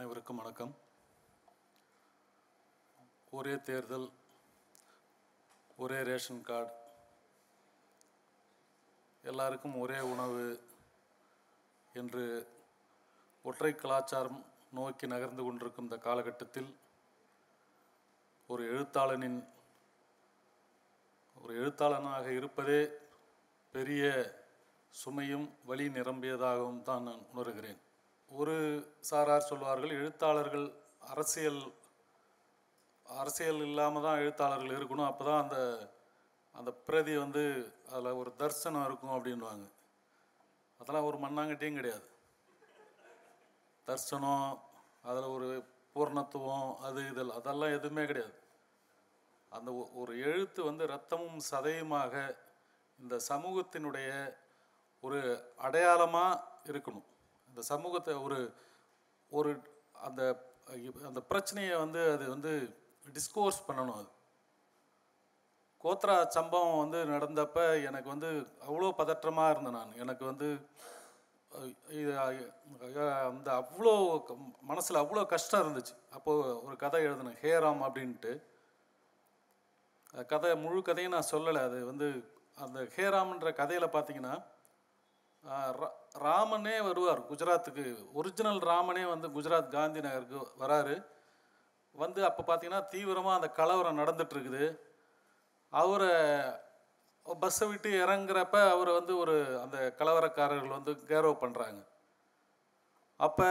அனைவருக்கும் வணக்கம். ஒரே தேர்தல் ஒரே ரேஷன் கார்டு எல்லாருக்கும் ஒரே உணவு என்று ஒற்றை கலாச்சாரம் நோக்கி நகர்ந்து கொண்டிருக்கும் இந்த காலகட்டத்தில் ஒரு எழுத்தாளனின் ஒரு எழுத்தாளனாக இருப்பதே பெரிய சுமையும் வழி நிரம்பியதாகவும் தான் நான் உணர்கிறேன். ஒரு சாரார் சொல்வார்கள் எழுத்தாளர்கள் அரசியல் அரசியல் இல்லாமல் தான் எழுத்தாளர்கள் இருக்கணும். அப்போ தான் அந்த அந்த பிரதி வந்து அதில் ஒரு தர்சனம் இருக்கும் அப்படின்வாங்க அதெல்லாம் ஒரு மண்ணாங்கட்டியும் கிடையாது. தர்சனம் அதில் ஒரு பூர்ணத்துவம் அது இதில் அதெல்லாம் எதுவுமே கிடையாது. அந்த ஒ- ஒரு எழுத்து வந்து ரத்தமும் சதையுமாக இந்த சமூகத்தினுடைய ஒரு அடையாளமாக இருக்கணும். இந்த சமூகத்தை ஒரு ஒரு அந்த அந்த பிரச்சனையை வந்து அது வந்து டிஸ்கோர்ஸ் பண்ணணும் அது. கோத்ரா சம்பவம் வந்து நடந்தப்ப எனக்கு வந்து அவ்வளோ பதற்றமாக இருந்தேன் நான். எனக்கு வந்து இது அந்த அவ்வளோ மனசில் அவ்வளோ கஷ்டம் இருந்துச்சு. அப்போது ஒரு கதை எழுதினேன் ஹேராம் அப்படின்ட்டு. அந்த கதை முழு கதையும் நான் சொல்லலை. அது வந்து அந்த ஹேராம்ன்ற கதையில் பார்த்தீங்கன்னா ராமனே வருவார் குஜராத்துக்கு. ஒரிஜினல் ராமனே வந்து குஜராத் காந்தி நகருக்கு வராரு. வந்து அப்போ பார்த்தீங்கன்னா தீவிரமாக அந்த கலவரம் நடந்துட்டுருக்குது. அவரை பஸ்ஸை விட்டு இறங்குறப்ப அவரை வந்து ஒரு அந்த கலவரக்காரர்கள் வந்து கேரவ் பண்ணுறாங்க அப்போ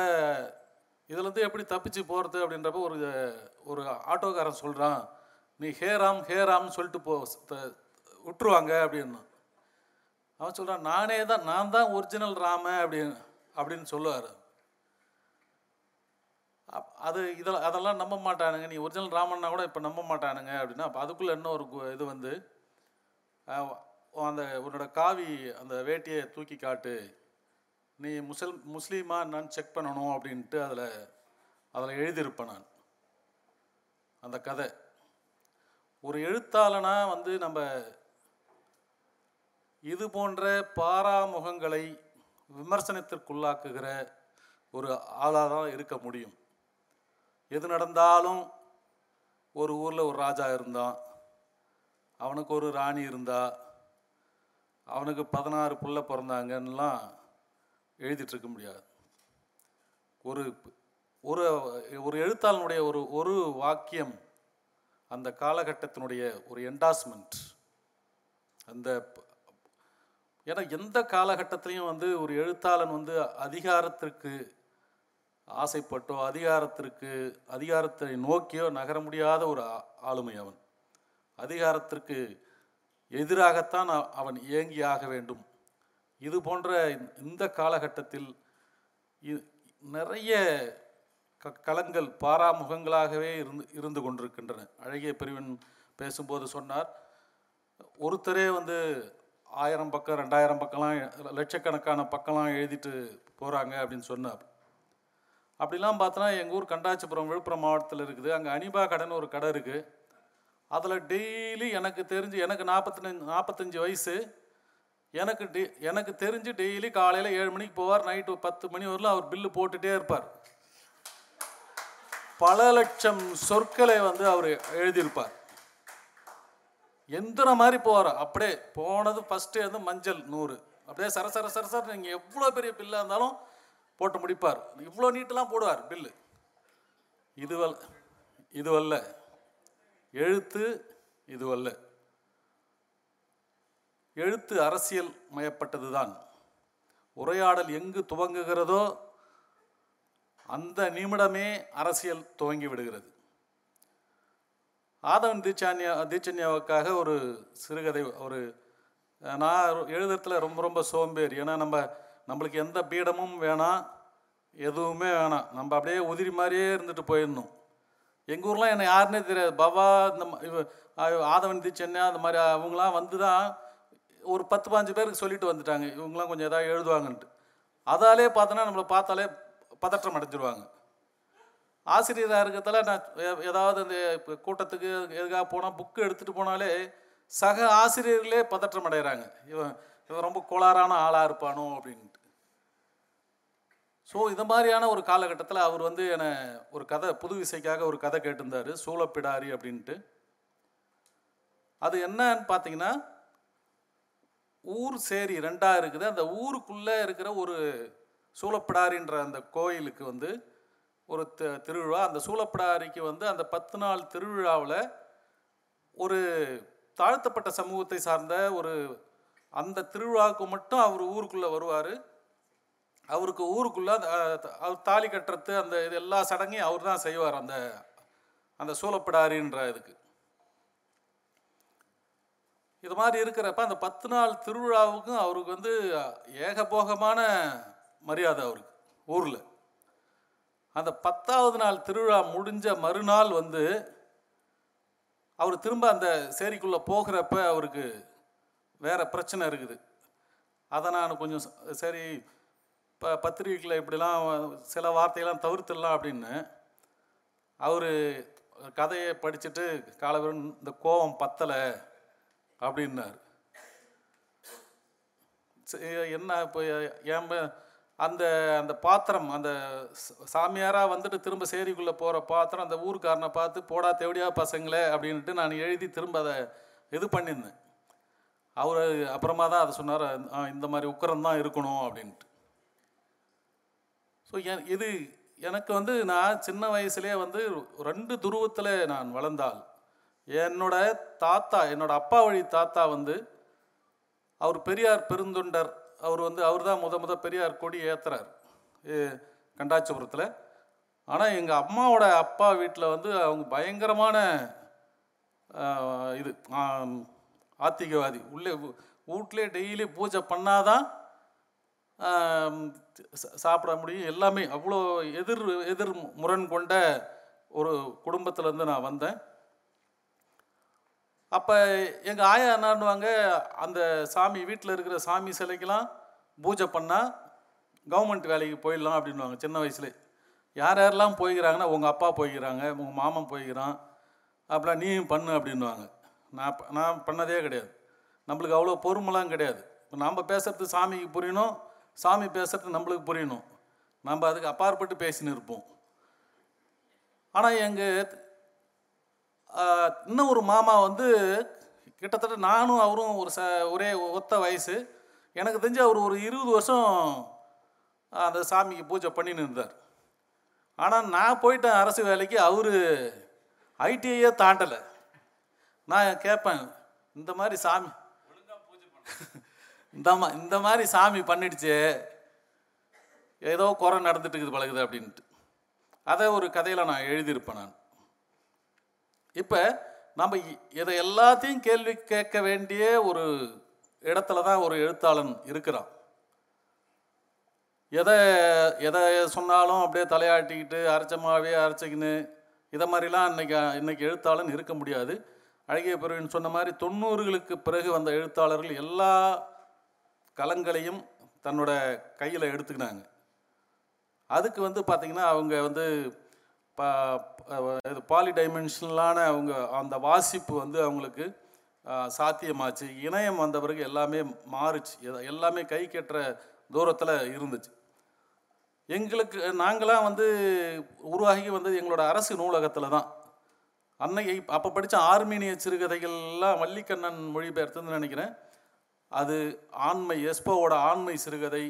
இதுலேருந்து எப்படி தப்பிச்சு போகிறது அப்படின்றப்ப ஒரு ஒரு ஆட்டோக்காரன் சொல்கிறான் நீ ஹேராம் ஹேராம்னு சொல்லிட்டு போ விட்டுருவாங்க அப்படின்னு. அவன் சொல்கிறான் நானே தான் நான் தான் ஒரிஜினல் ராம அப்படின்னு அப்படின்னு சொல்லுவார். அப்- அது இதில் அதெல்லாம் நம்ப மாட்டானுங்க. நீ ஒரிஜினல் ராமன்னா கூட இப்போ நம்ப மாட்டானுங்க அப்படின்னா அப்போ அதுக்குள்ளே என்ன ஒரு இது வந்து அந்த உன்னோட காவி அந்த வேட்டியை தூக்கி காட்டு நீ முசல் முஸ்லீமா நான் செக் பண்ணணும் அப்படின்ட்டு அதில் அதில் எழுதியிருப்பேன் நான். அந்த கதை. ஒரு எழுத்தாளனா வந்து நம்ம இது போன்ற பாராமுகங்களை விமர்சனத்திற்குள்ளாக்குகிற ஒரு ஆளாக தான் இருக்க முடியும். எது நடந்தாலும் ஒரு ஊரில் ஒரு ராஜா இருந்தான் அவனுக்கு ஒரு ராணி இருந்தா அவனுக்கு பதினாறு புள்ள பிறந்தாங்கன்னுலாம் எழுதிட்டுருக்க முடியாது. ஒரு ஒரு ஒரு எழுத்தாளனுடைய ஒரு ஒரு வாக்கியம் அந்த காலகட்டத்தினுடைய ஒரு என்டாஸ்மெண்ட் அந்த ஏன்னா எந்த காலகட்டத்திலையும் வந்து ஒரு எழுத்தாளன் வந்து அதிகாரத்திற்கு ஆசைப்பட்டோ அதிகாரத்திற்கு அதிகாரத்தை நோக்கியோ நகர முடியாத ஒரு ஆளுமை அவன். அதிகாரத்திற்கு எதிராகத்தான் அவன் இயங்கி ஆக வேண்டும். இது போன்ற இந்த- காலகட்டத்தில் இ- நிறைய க களங்கள் பாராமுகங்களாகவே இருந்து இருந்து கொண்டிருக்கின்றன. அழகிய பிரிவன் பேசும்போது சொன்னார் ஒருத்தரே வந்து ஆயிரம் பக்கம் ரெண்டாயிரம் பக்கம்லாம் லட்சக்கணக்கான பக்கம்லாம் எழுதிட்டு போகிறாங்க அப்படின்னு சொன்னார். அப்படிலாம் பார்த்தோன்னா எங்கள் ஊர் கண்டாச்சிபுரம் விழுப்புரம் மாவட்டத்தில் இருக்குது. அங்கே அனிபா கடைன்னு ஒரு கடை இருக்குது அதில் டெய்லி எனக்கு தெரிஞ்சு எனக்கு நாற்பத்தஞ்சு நாற்பத்தஞ்சு வயசு. எனக்கு டெ எனக்கு தெரிஞ்சு டெய்லி காலையில் ஏழு மணிக்கு போவார் நைட்டு பத்து மணி வரலாம் அவர் பில்லு போட்டுகிட்டே இருப்பார். பல லட்சம் சொற்களை வந்து அவர் எழுதியிருப்பார். எந்திரம் மாதிரி போவார் அப்படியே போனது ஃபஸ்ட்டு வந்து மஞ்சள் நூறு. அப்படியே சர சர சர சர நீங்கள் எவ்வளோ பெரிய பில்லாக இருந்தாலும் போட்டு முடிப்பார். இவ்வளோ நீட்டெல்லாம் போடுவார் பில்லு இதுவல் இதுவல்ல எழுத்து இதுவல்ல எழுத்து அரசியல் மயப்பட்டதுதான். உரையாடல் எங்கு துவங்குகிறதோ அந்த நிமிடமே அரசியல் துவங்கி விடுகிறது. ஆதவன் தீச்சான்யா தீச்சன்யாவுக்காக ஒரு சிறுகதை ஒரு நான் எழுதுறதுல ரொம்ப ரொம்ப சோம்பேறி. ஏன்னா நம்ம நம்மளுக்கு எந்த பீடமும் வேணாம் எதுவுமே வேணாம் நம்ம அப்படியே உதிரி மாதிரியே இருந்துட்டு போயிருந்தோம் எங்கள் ஊர்லாம் எனக்கு யாருன்னே தெரியாது. பவா இந்த இவ ஆதவன் தீச்சன்யா அந்த மாதிரி அவங்களாம் வந்து தான் ஒரு பத்து பாஞ்சு பேருக்கு சொல்லிட்டு வந்துட்டாங்க. இவங்களாம் கொஞ்சம் எதாவது எழுதுவாங்கன்ட்டு. அதாலே பார்த்தோன்னா நம்மளை பார்த்தாலே பதற்றம் அடைஞ்சிருவாங்க. ஆசிரியராக இருக்கிறதால நான் ஏதாவது அந்த கூட்டத்துக்கு எதுக்காக போனால் புக்கு எடுத்துகிட்டு போனாலே சக ஆசிரியர்களே பதற்றம் அடைகிறாங்க இவன் இவன் ரொம்ப கோளாறான ஆளாக இருப்பானோ அப்படின்ட்டு. ஸோ இந்த மாதிரியான ஒரு காலகட்டத்தில் அவர் வந்து என்னை ஒரு கதை புது இசைக்காக ஒரு கதை கேட்டிருந்தார். சூளப்பிடாரி அப்படின்ட்டு. அது என்னன்னு பார்த்தீங்கன்னா ஊர் சேரி ரெண்டாக இருக்குது. அந்த ஊருக்குள்ளே இருக்கிற ஒரு சூளப்பிடாரின்ற அந்த கோயிலுக்கு வந்து ஒரு த திருவிழா அந்த சூழப்படாரிக்கு வந்து அந்த பத்து நாள் திருவிழாவில் ஒரு தாழ்த்தப்பட்ட சமூகத்தை சார்ந்த ஒரு அந்த திருவிழாவுக்கு மட்டும் அவர் ஊருக்குள்ளே வருவார். அவருக்கு ஊருக்குள்ளே அந்த அவர் தாலி கட்டுறது அந்த இது எல்லா சடங்கையும் அவர் தான் செய்வார் அந்த அந்த சூழப்படாரின்ற இதுக்கு. இது மாதிரி இருக்கிறப்ப அந்த பத்து நாள் திருவிழாவுக்கும் அவருக்கு வந்து ஏகபோகமான மரியாதை அவருக்கு ஊரில். அந்த பத்தாவது நாள் திருவிழா முடிஞ்ச மறுநாள் வந்து அவர் திரும்ப அந்த சேரிக்குள்ளே போகிறப்ப அவருக்கு வேறு பிரச்சனை இருக்குது. அதை நான் கொஞ்சம் சரி இப்போ பத்திரிகைகளில் இப்படிலாம் சில வார்த்தையெல்லாம் தவிர்த்துடலாம் அப்படின்னு அவர் கதையை படிச்சுட்டு காலவரும் இந்த கோபம் பத்தலை அப்படின்னார். சரி, என்ன இப்போ ஏன் அந்த அந்த பாத்திரம் அந்த சாமியாராக வந்துட்டு திரும்ப சேரிக்குள்ளே போகிற பாத்திரம் அந்த ஊருக்காரனை பார்த்து போடா தேவடியா பசங்களே அப்படின்ட்டு நான் எழுதி திரும்ப அதை இது பண்ணியிருந்தேன். அவர் அப்புறமா தான் அதை சொன்னார் இந்த மாதிரி உக்கரம் தான் இருக்கணும் அப்படின்ட்டு. ஸோ இது எனக்கு வந்து நான் சின்ன வயசுலேயே வந்து ரெண்டு துருவத்தில் நான் வளர்ந்தால் என்னோட தாத்தா என்னோட அப்பா வழி தாத்தா வந்து அவர் பெரியார் பெருந்தொண்டர் அவர் வந்து அவர் தான் முத முத பெரியார் கொடி ஏற்றுறார் கண்டாச்சிபுரத்தில். ஆனால் எங்கள் அம்மாவோட அப்பா வீட்டில் வந்து அவங்க பயங்கரமான இது ஆத்திகவாதி. உள்ளே வீட்டிலே டெய்லி பூஜை பண்ணாதான் சாப்பிட முடியும். எல்லாமே அவ்வளோ எதிர் எதிர் முரண் கொண்ட ஒரு குடும்பத்திலேருந்து நான் வந்தேன். அப்போ எங்கள் ஆயா என்னான்னுவாங்க அந்த சாமி வீட்டில் இருக்கிற சாமி சிலைக்கெல்லாம் பூஜை பண்ணால் கவர்மெண்ட் வேலைக்கு போயிடலாம் அப்படின்வாங்க சின்ன வயசுல யார் யாரெல்லாம் போய்க்கிறாங்கன்னா உங்கள் அப்பா போய்க்கிறாங்க உங்கள் மாமன் போய்க்கிறான். அப்படிலாம் நீயும் பண்ணு அப்படின்வாங்க நான் நான் பண்ணதே கிடையாது. நம்மளுக்கு அவ்வளோ பொறுமெல்லாம் கிடையாது. இப்போ நம்ம பேசுகிறது சாமிக்கு புரியணும் சாமி பேசுகிறது நம்மளுக்கு புரியணும். நம்ம அதுக்கு அப்பாற்பட்டு பேசின்னு இருப்போம். ஆனால் எங்கள் இன்னும் ஒரு மாமா வந்து கிட்டத்தட்ட நானும் அவரும் ஒரு ச ஒரே ஒத்த வயசு. எனக்கு தெரிஞ்சு அவர் ஒரு இருபது வருஷம் அந்த சாமிக்கு பூஜை பண்ணின்னு இருந்தார். ஆனால் நான் போயிட்டேன் அரசு வேலைக்கு அவர் ஐடிஐயே தாண்டலை. நான் கேட்பேன் இந்த மாதிரி சாமி இந்த மா இந்த மாதிரி சாமி பண்ணிடுச்சு. ஏதோ குறை நடந்துட்டு இருக்குது பழகுது அப்படின்ட்டு. அதை ஒரு கதையில் நான் எழுதியிருப்பேன் நான். இப்போ நம்ம இதை எல்லாத்தையும் கேள்வி கேட்க வேண்டிய ஒரு இடத்துல தான் ஒரு எழுத்தாளன் இருக்கிறான். எதை எதை சொன்னாலும் அப்படியே தலையாட்டிக்கிட்டு அரைச்சமாவே அரைச்சிக்கின்னு இதை மாதிரிலாம் இன்றைக்கி இன்னைக்கு எழுத்தாளன் இருக்க முடியாது. அழகிய பிறவின் சொன்ன மாதிரி தொண்ணூறுகளுக்கு பிறகு வந்த எழுத்தாளர்கள் எல்லா கலங்களையும் தன்னோட கையில் எடுத்துக்கினாங்க. அதுக்கு வந்து பார்த்திங்கன்னா அவங்க வந்து ப பாலி டைமென்ஷனலான அவங்க அந்த வாசிப்பு வந்து அவங்களுக்கு சாத்தியமாச்சு. இணையம் வந்த பிறகு எல்லாமே மாறுச்சு. எல்லாமே கை கெட்டுற தூரத்தில் இருந்துச்சு. எங்களுக்கு நாங்களாம் வந்து உருவாகி வந்தது எங்களோட அரசு நூலகத்தில் தான் அன்னைக்கு அப்போ படித்த ஆர்மீனிய சிறுகதைகள்லாம் வள்ளிக்கண்ணன் மொழிபெயர்த்துன்னு நினைக்கிறேன். அது ஆண்மை எஸ்போவோட ஆண்மை சிறுகதை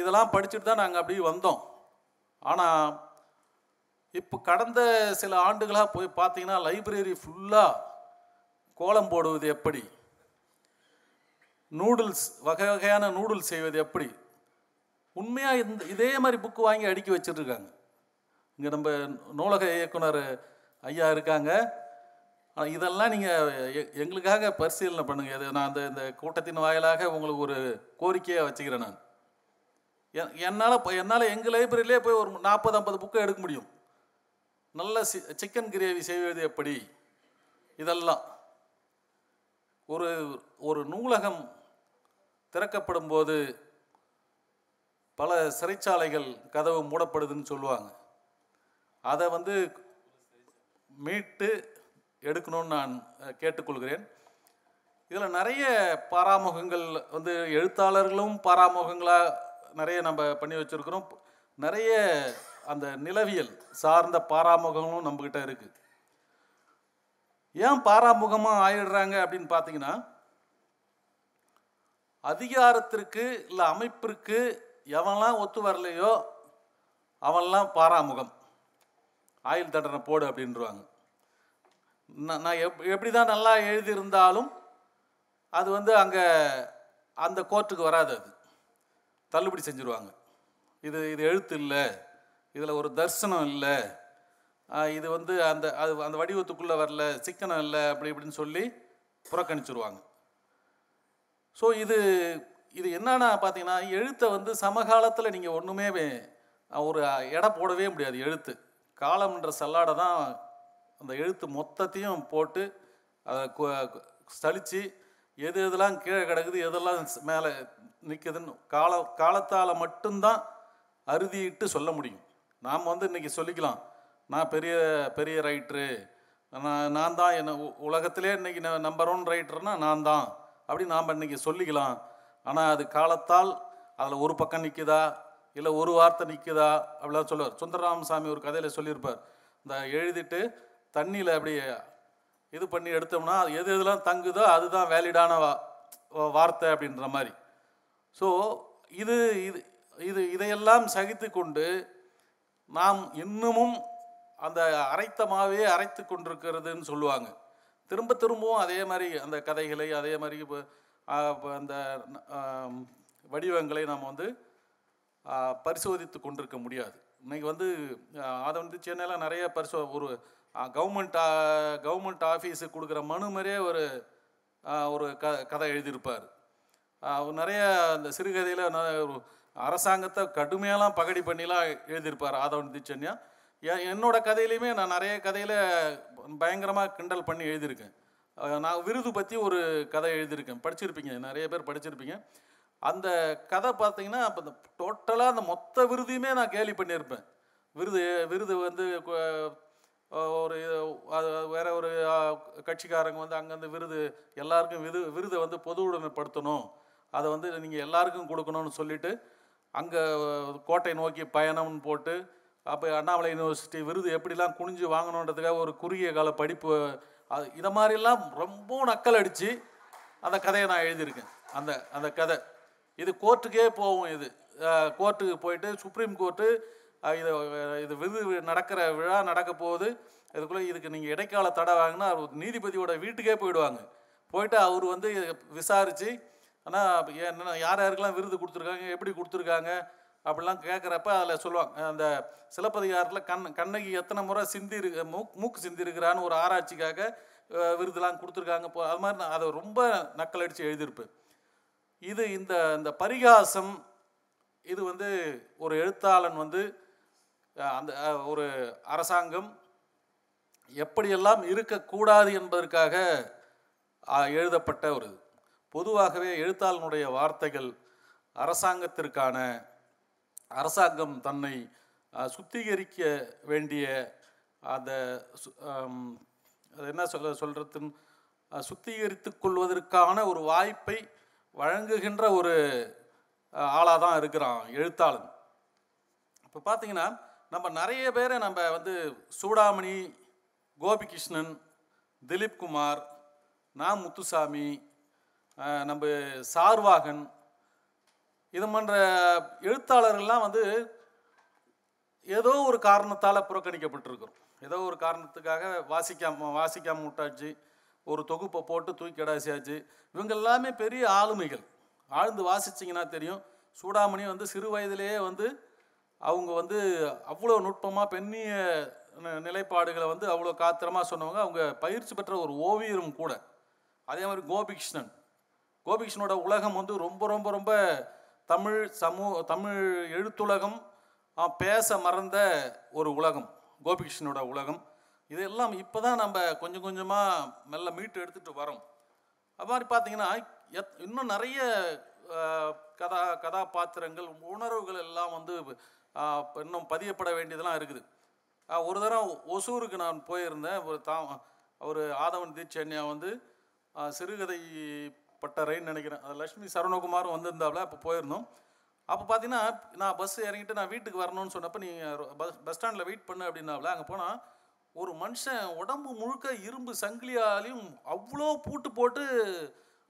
இதெல்லாம் படிச்சுட்டு தான் நாங்கள் அப்படி வந்தோம். ஆனால் இப்போ கடந்த சில ஆண்டுகளாக போய் பார்த்தீங்கன்னா லைப்ரரி ஃபுல்லாக கோலம் போடுவது எப்படி? நூடுல்ஸ் வகை வகையான நூடுல்ஸ் செய்வது எப்படி? உண்மையாக இந்த இதே மாதிரி புக்கு வாங்கி அடுக்கி வச்சிருக்காங்க. இங்கே நம்ம நூலக இயக்குனர் ஐயா இருக்காங்க. ஆனால் இதெல்லாம் நீங்கள் எங்களுக்காக பரிசீலனை பண்ணுங்கள் இது நான் அந்த இந்த கூட்டத்தின் வாயிலாக உங்களுக்கு ஒரு கோரிக்கையாக வச்சுக்கிறேன் நான். என்- என்னால் இப்போ என்னால் எங்கள் லைப்ரரியிலே போய் ஒரு நாற்பது ஐம்பது புக்கை எடுக்க முடியும். நல்ல சி சிக்கன் கிரேவி செய்வது எப்படி? இதெல்லாம். ஒரு ஒரு நூலகம் திறக்கப்படும் போது பல சிறைச்சாலைகள் கதவு மூடப்படுதுன்னு சொல்லுவாங்க. அதை வந்து மீட்டு எடுக்கணும்னு நான் கேட்டுக்கொள்கிறேன். இதில் நிறைய பாராமுகங்கள் வந்து எழுத்தாளர்களும் பாராமுகங்களாக நிறைய நம்ம பண்ணி வச்சுருக்கிறோம். நிறைய அந்த நிலவியல் சார்ந்த பாராமுகங்களும் நம்மக்கிட்ட இருக்குது ஏன் பாராமுகமாக ஆயிடுறாங்க அப்படின்னு பார்த்தீங்கன்னா அதிகாரத்திற்கு இல்லை அமைப்பிற்கு எவன்லாம் ஒத்து வரலையோ அவன்லாம் பாராமுகம். ஆயுள் தண்டனை போடு அப்படின்றாங்க நான் நான் எப் எப்படி தான் நல்லா எழுதியிருந்தாலும் அது வந்து அங்கே அந்த கோர்ட்டுக்கு வராது அது. தள்ளுபடி செஞ்சுருவாங்க. இது இது எழுத்து இல்லை. இதில் ஒரு தர்சனம் இல்லை. இது வந்து அந்த அது அந்த வடிவத்துக்குள்ளே வரல சிக்கனம் இல்லை அப்படி இப்படின்னு சொல்லி புறக்கணிச்சிருவாங்க. ஸோ இது இது என்னன்னா பார்த்தீங்கன்னா எழுத்தை வந்து சமகாலத்தில் நீங்கள் ஒன்றுமே ஒரு எடை போடவே முடியாது எழுத்து. காலம்ன்ற சல்லாடை தான் அந்த எழுத்து மொத்தத்தையும் போட்டு அதை கு- எது எதெல்லாம் கீழே கிடக்குது எதெல்லாம் மேலே நிற்குதுன்னு கால காலத்தால் மட்டும்தான் அறுதிட்டு சொல்ல முடியும். நாம் வந்து இன்னைக்கு சொல்லிக்கலாம் நான் பெரிய பெரிய ரைட்ரு நான் நான் தான் என்ன உ- உலகத்திலே இன்னைக்கு நம்பர் ஒன் ரைட்டர்னா நான் தான் அப்படி நாம் இன்னைக்கு சொல்லிக்கலாம். ஆனால் அது காலத்தால் அதில் ஒரு பக்கம் நிற்குதா இல்லை ஒரு வார்த்தை நிற்குதா அப்படிலாம் சொல்லுவார். சுந்தரராமசாமி ஒரு கதையில் சொல்லியிருப்பார். இந்த எழுதிட்டு தண்ணியில் அப்படி இது பண்ணி எடுத்தோம்னா அது எது எதெல்லாம் தங்குதோ அதுதான் வேலிடான வா வார்த்தை அப்படின்ற மாதிரி. ஸோ இது இது இது இதையெல்லாம் சகித்து கொண்டு நாம் இன்னமும் அந்த அரைத்த மாவே அரைத்து கொண்டிருக்கிறதுன்னு சொல்லுவாங்க. திரும்ப திரும்பவும் அதே மாதிரி அந்த கதைகளை அதே மாதிரி இப்போ இப்போ அந்த வடிவங்களை நாம் வந்து பரிசோதித்து கொண்டிருக்க முடியாது. இன்றைக்கி வந்து அதை வந்து சென்னையில் நிறைய பரிசோ ஒரு கவர்மெண்ட் கவர்மெண்ட் ஆஃபீஸுக்கு கொடுக்குற மனு மாதிரியே ஒரு ஒரு க கதை எழுதியிருப்பார். அவர் நிறைய அந்த சிறுகதையில் அரசாங்கத்தை கடுமையெல்லாம் பகடி பண்ணிலாம் எழுதியிருப்பார் ஆதவன் திச்சன்யா என்னோட கதையிலையுமே நான் நிறைய கதையில் பயங்கரமாக கிண்டல் பண்ணி எழுதியிருக்கேன். நான் விருது பற்றி ஒரு கதை எழுதியிருக்கேன். படிச்சிருப்பீங்க நிறைய பேர் படிச்சிருப்பீங்க. அந்த கதை பார்த்தீங்கன்னா அப்போ இந்த டோட்டலாக அந்த மொத்த விருதையுமே நான் கேலி பண்ணியிருப்பேன். விருது விருது வந்து ஒரு வேற ஒரு கட்சிக்காரங்க வந்து அங்கேருந்து விருது எல்லாருக்கும் விரு விருதை வந்து பொதுவுடைமைப்படுத்தணும் அதை வந்து நீங்கள் எல்லாருக்கும் கொடுக்கணும்னு சொல்லிட்டு அங்கே கோட்டை நோக்கி பயணம்னு போட்டு அப்போ அண்ணாமலை யூனிவர்சிட்டி விருது எப்படிலாம் குனிஞ்சு வாங்கணுன்றதுக்காக ஒரு குறுகிய கால படிப்பு அது இதை மாதிரிலாம் ரொம்ப நக்கல் அடித்து அந்த கதையை நான் எழுதியிருக்கேன். அந்த அந்த கதை. இது கோர்ட்டுக்கே போகும் இது. கோர்ட்டுக்கு போயிட்டு சுப்ரீம் கோர்ட்டு இதை இது இது விருது நடக்கிற விழா நடக்க போகுது. இதுக்குள்ளே இதுக்கு நீங்கள் இடைக்கால தடை வாங்கினா அவர் நீதிபதியோட வீட்டுக்கே போயிடுவாங்க. போயிட்டு அவர் வந்து விசாரித்து ஆனால் என்ன யார் யாருக்கெல்லாம் விருது கொடுத்துருக்காங்க எப்படி கொடுத்துருக்காங்க அப்படிலாம் கேட்குறப்ப அதில் சொல்லுவாங்க. அந்த சிலப்பதிகாரத்தில் கண் கண்ணகி எத்தனை முறை சிந்தி இரு மூக் மூக்கு சிந்தி இருக்கிறான்னு ஒரு ஆராய்ச்சிக்காக விருதுலாம் கொடுத்துருக்காங்க. போ அது மாதிரி நான் அதை ரொம்ப நக்கல் அடித்து எழுதியிருப்பேன். இது இந்த இந்த பரிகாசம் இது வந்து ஒரு எழுத்தாளன் வந்து அந்த ஒரு அரசாங்கம் எப்படியெல்லாம் இருக்கக்கூடாது என்பதற்காக எழுதப்பட்ட ஒரு இது. பொதுவாகவே எழுத்தாளனுடைய வார்த்தைகள் அரசாங்கத்திற்கான அரசாங்கம் தன்னை சுத்திகரிக்க வேண்டிய அந்த சு- என்ன சொல்ல சொல்கிறதுன்னு சுத்திகரித்து கொள்வதற்கான ஒரு வாய்ப்பை வழங்குகின்ற ஒரு ஆளாக தான் இருக்கிறான் எழுத்தாளன். இப்போ பார்த்தீங்கன்னா நம்ம நிறைய பேரை நம்ம வந்து சூடாமணி கோபிகிருஷ்ணன் திலீப் குமார் நா முத்துசாமி நம்ம சார்வாகன் இது போன்ற எழுத்தாளர்கள்லாம் வந்து ஏதோ ஒரு காரணத்தால் புறக்கணிக்கப்பட்டிருக்கிறோம். ஏதோ ஒரு காரணத்துக்காக வாசிக்காம வாசிக்காம விட்டாச்சு ஒரு தொகுப்பை போட்டு தூக்கி கிடாசியாச்சு. இவங்க எல்லாமே பெரிய ஆளுமைகள். ஆழ்ந்து வாசிச்சிங்கன்னா தெரியும். சூடாமணி வந்து சிறு வயதிலேயே வந்து அவங்க வந்து அவ்வளோ நுட்பமாக பெண்ணிய நிலைப்பாடுகளை வந்து அவ்வளோ காத்திரமாக சொன்னவங்க. அவங்க பயிற்சி பெற்ற ஒரு ஓவியரும் கூட. அதே மாதிரி கோபிகிருஷ்ணன். கோபிகிருஷ்ணனோட உலகம் வந்து ரொம்ப ரொம்ப ரொம்ப தமிழ் சமூ தமிழ் எழுத்துலகம் பேச மறந்த ஒரு உலகம் கோபிகிருஷ்ணனோட உலகம். இதெல்லாம் இப்போ தான் நம்ம கொஞ்சம் கொஞ்சமாக மெல்ல மீட்டு எடுத்துகிட்டு வரோம். அது மாதிரி பார்த்தீங்கன்னா எத் இன்னும் நிறைய கதா கதாபாத்திரங்கள் உணர்வுகள் எல்லாம் வந்து இன்னும் பதியப்பட வேண்டியதெல்லாம் இருக்குது. ஒரு தரம் ஒசூருக்கு நான் போயிருந்தேன். ஒரு தா அவர் ஆதவன் தீட்சன்யா வந்து சிறுகதை பட்டறைன்னு நினைக்கிறேன். அது லட்சுமி சரவணகுமாரும் வந்திருந்தாப்புல அப்போ போயிருந்தோம். அப்போ பார்த்தீங்கன்னா நான் பஸ் இறங்கிட்டு நான் வீட்டுக்கு வரணும்னு சொன்னப்போ நீ பஸ் பஸ் ஸ்டாண்டில் வெயிட் பண்ணு அப்படின்னாவில் அங்கே போனால் ஒரு மனுஷன் உடம்பு முழுக்க இரும்பு சங்கிலியாலையும் அவ்வளோ பூட்டு போட்டு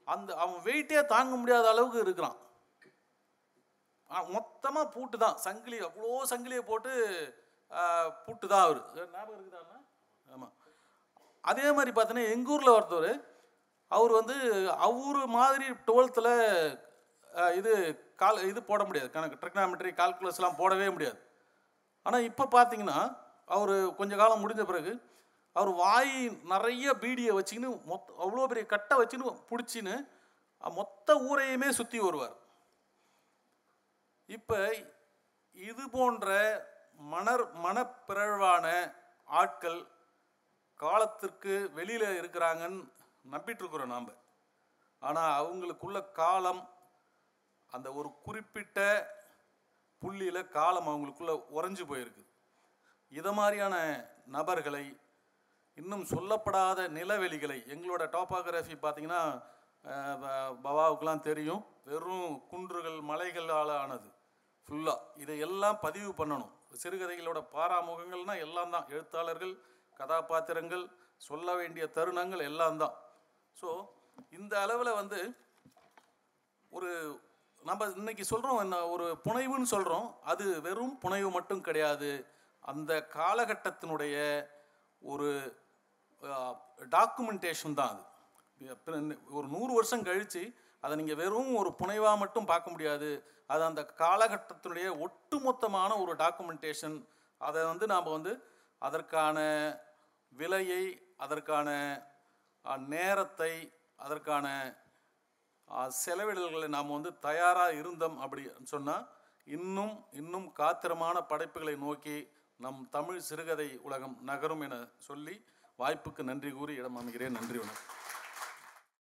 அந்த அவன் வெயிட்டே தாங்க முடியாத அளவுக்கு இருக்கிறான். மொத்தமாக பூட்டு தான். சங்கிலி அவ்வளோ சங்கிலியை போட்டு பூட்டு தான் அவர். ஞாபகம் இருக்குதாண்ணா ஆமாம் அதே மாதிரி பார்த்தீங்கன்னா எங்கள் ஊரில் ஒருத்தவர் அவர் வந்து அவர் மாதிரி டுவெல்த்தில் இது கால் இது போட முடியாது. கணக்கு ட்ரிக்னாமெட்ரி கால்குலஸ்லாம் போடவே முடியாது. ஆனால் இப்போ பார்த்தீங்கன்னா அவர் கொஞ்ச காலம் முடிஞ்ச பிறகு அவர் வாய் நிறைய பீடியை வச்சுக்கின்னு மொத்த அவ்வளோ பெரிய கட்டை வச்சுன்னு பிடிச்சின்னு மொத்த ஊரையுமே சுற்றி வருவார். இப்போ இது போன்ற மணர் மனப்பிறழ்வான ஆட்கள் காலத்திற்கு வெளியில் இருக்கிறாங்கன்னு நம்பிட்டுருக்குறோம் நாம். ஆனால் அவங்களுக்குள்ள காலம் அந்த ஒரு குறிப்பிட்ட புள்ளியில் காலம் அவங்களுக்குள்ள உறைஞ்சு போயிருக்கு. இதை மாதிரியான நபர்களை இன்னும் சொல்லப்படாத நிலவெளிகளை எங்களோட டாப்பாகிராஃபி பார்த்தீங்கன்னா பவாவுக்கெலாம் ப- தெரியும். வெறும் குன்றுகள் மலைகளால் ஆனது. ஃபுல்லாக இதை எல்லாம் பதிவு பண்ணணும். சிறுகதைகளோட பாராமுகங்கள்னால் எல்லாம் தான். எழுத்தாளர்கள் கதாபாத்திரங்கள் சொல்ல வேண்டிய தருணங்கள் எல்லாம் தான். ஸோ இந்த அளவில் வந்து ஒரு நம்ம இன்னைக்கு சொல்கிறோம் என்ன ஒரு புனைவுன்னு சொல்கிறோம் அது வெறும் புனைவு மட்டும் கிடையாது. அந்த காலகட்டத்தினுடைய ஒரு டாக்குமெண்டேஷன் தான் அது. ஒரு நூறு வருஷம் கழித்து அதை நீங்கள் வெறும் ஒரு புனைவாக மட்டும் பார்க்க முடியாது. அது அந்த காலகட்டத்தினுடைய ஒட்டுமொத்தமான ஒரு டாக்குமெண்டேஷன் அதை வந்து நாம் வந்து அதற்கான விலையை அதற்கான நேரத்தை அதற்கான செலவிடல்களை நாம் வந்து தயாராக இருந்தோம் அப்படி சொன்னால் இன்னும் இன்னும் காத்திரமான படைப்புகளை நோக்கி நம் தமிழ் சிறுகதை உலகம் நகரும் என சொல்லி வாய்ப்புக்கு நன்றி கூறி இடம் அமைகிறேன் நன்றி வணக்கம்.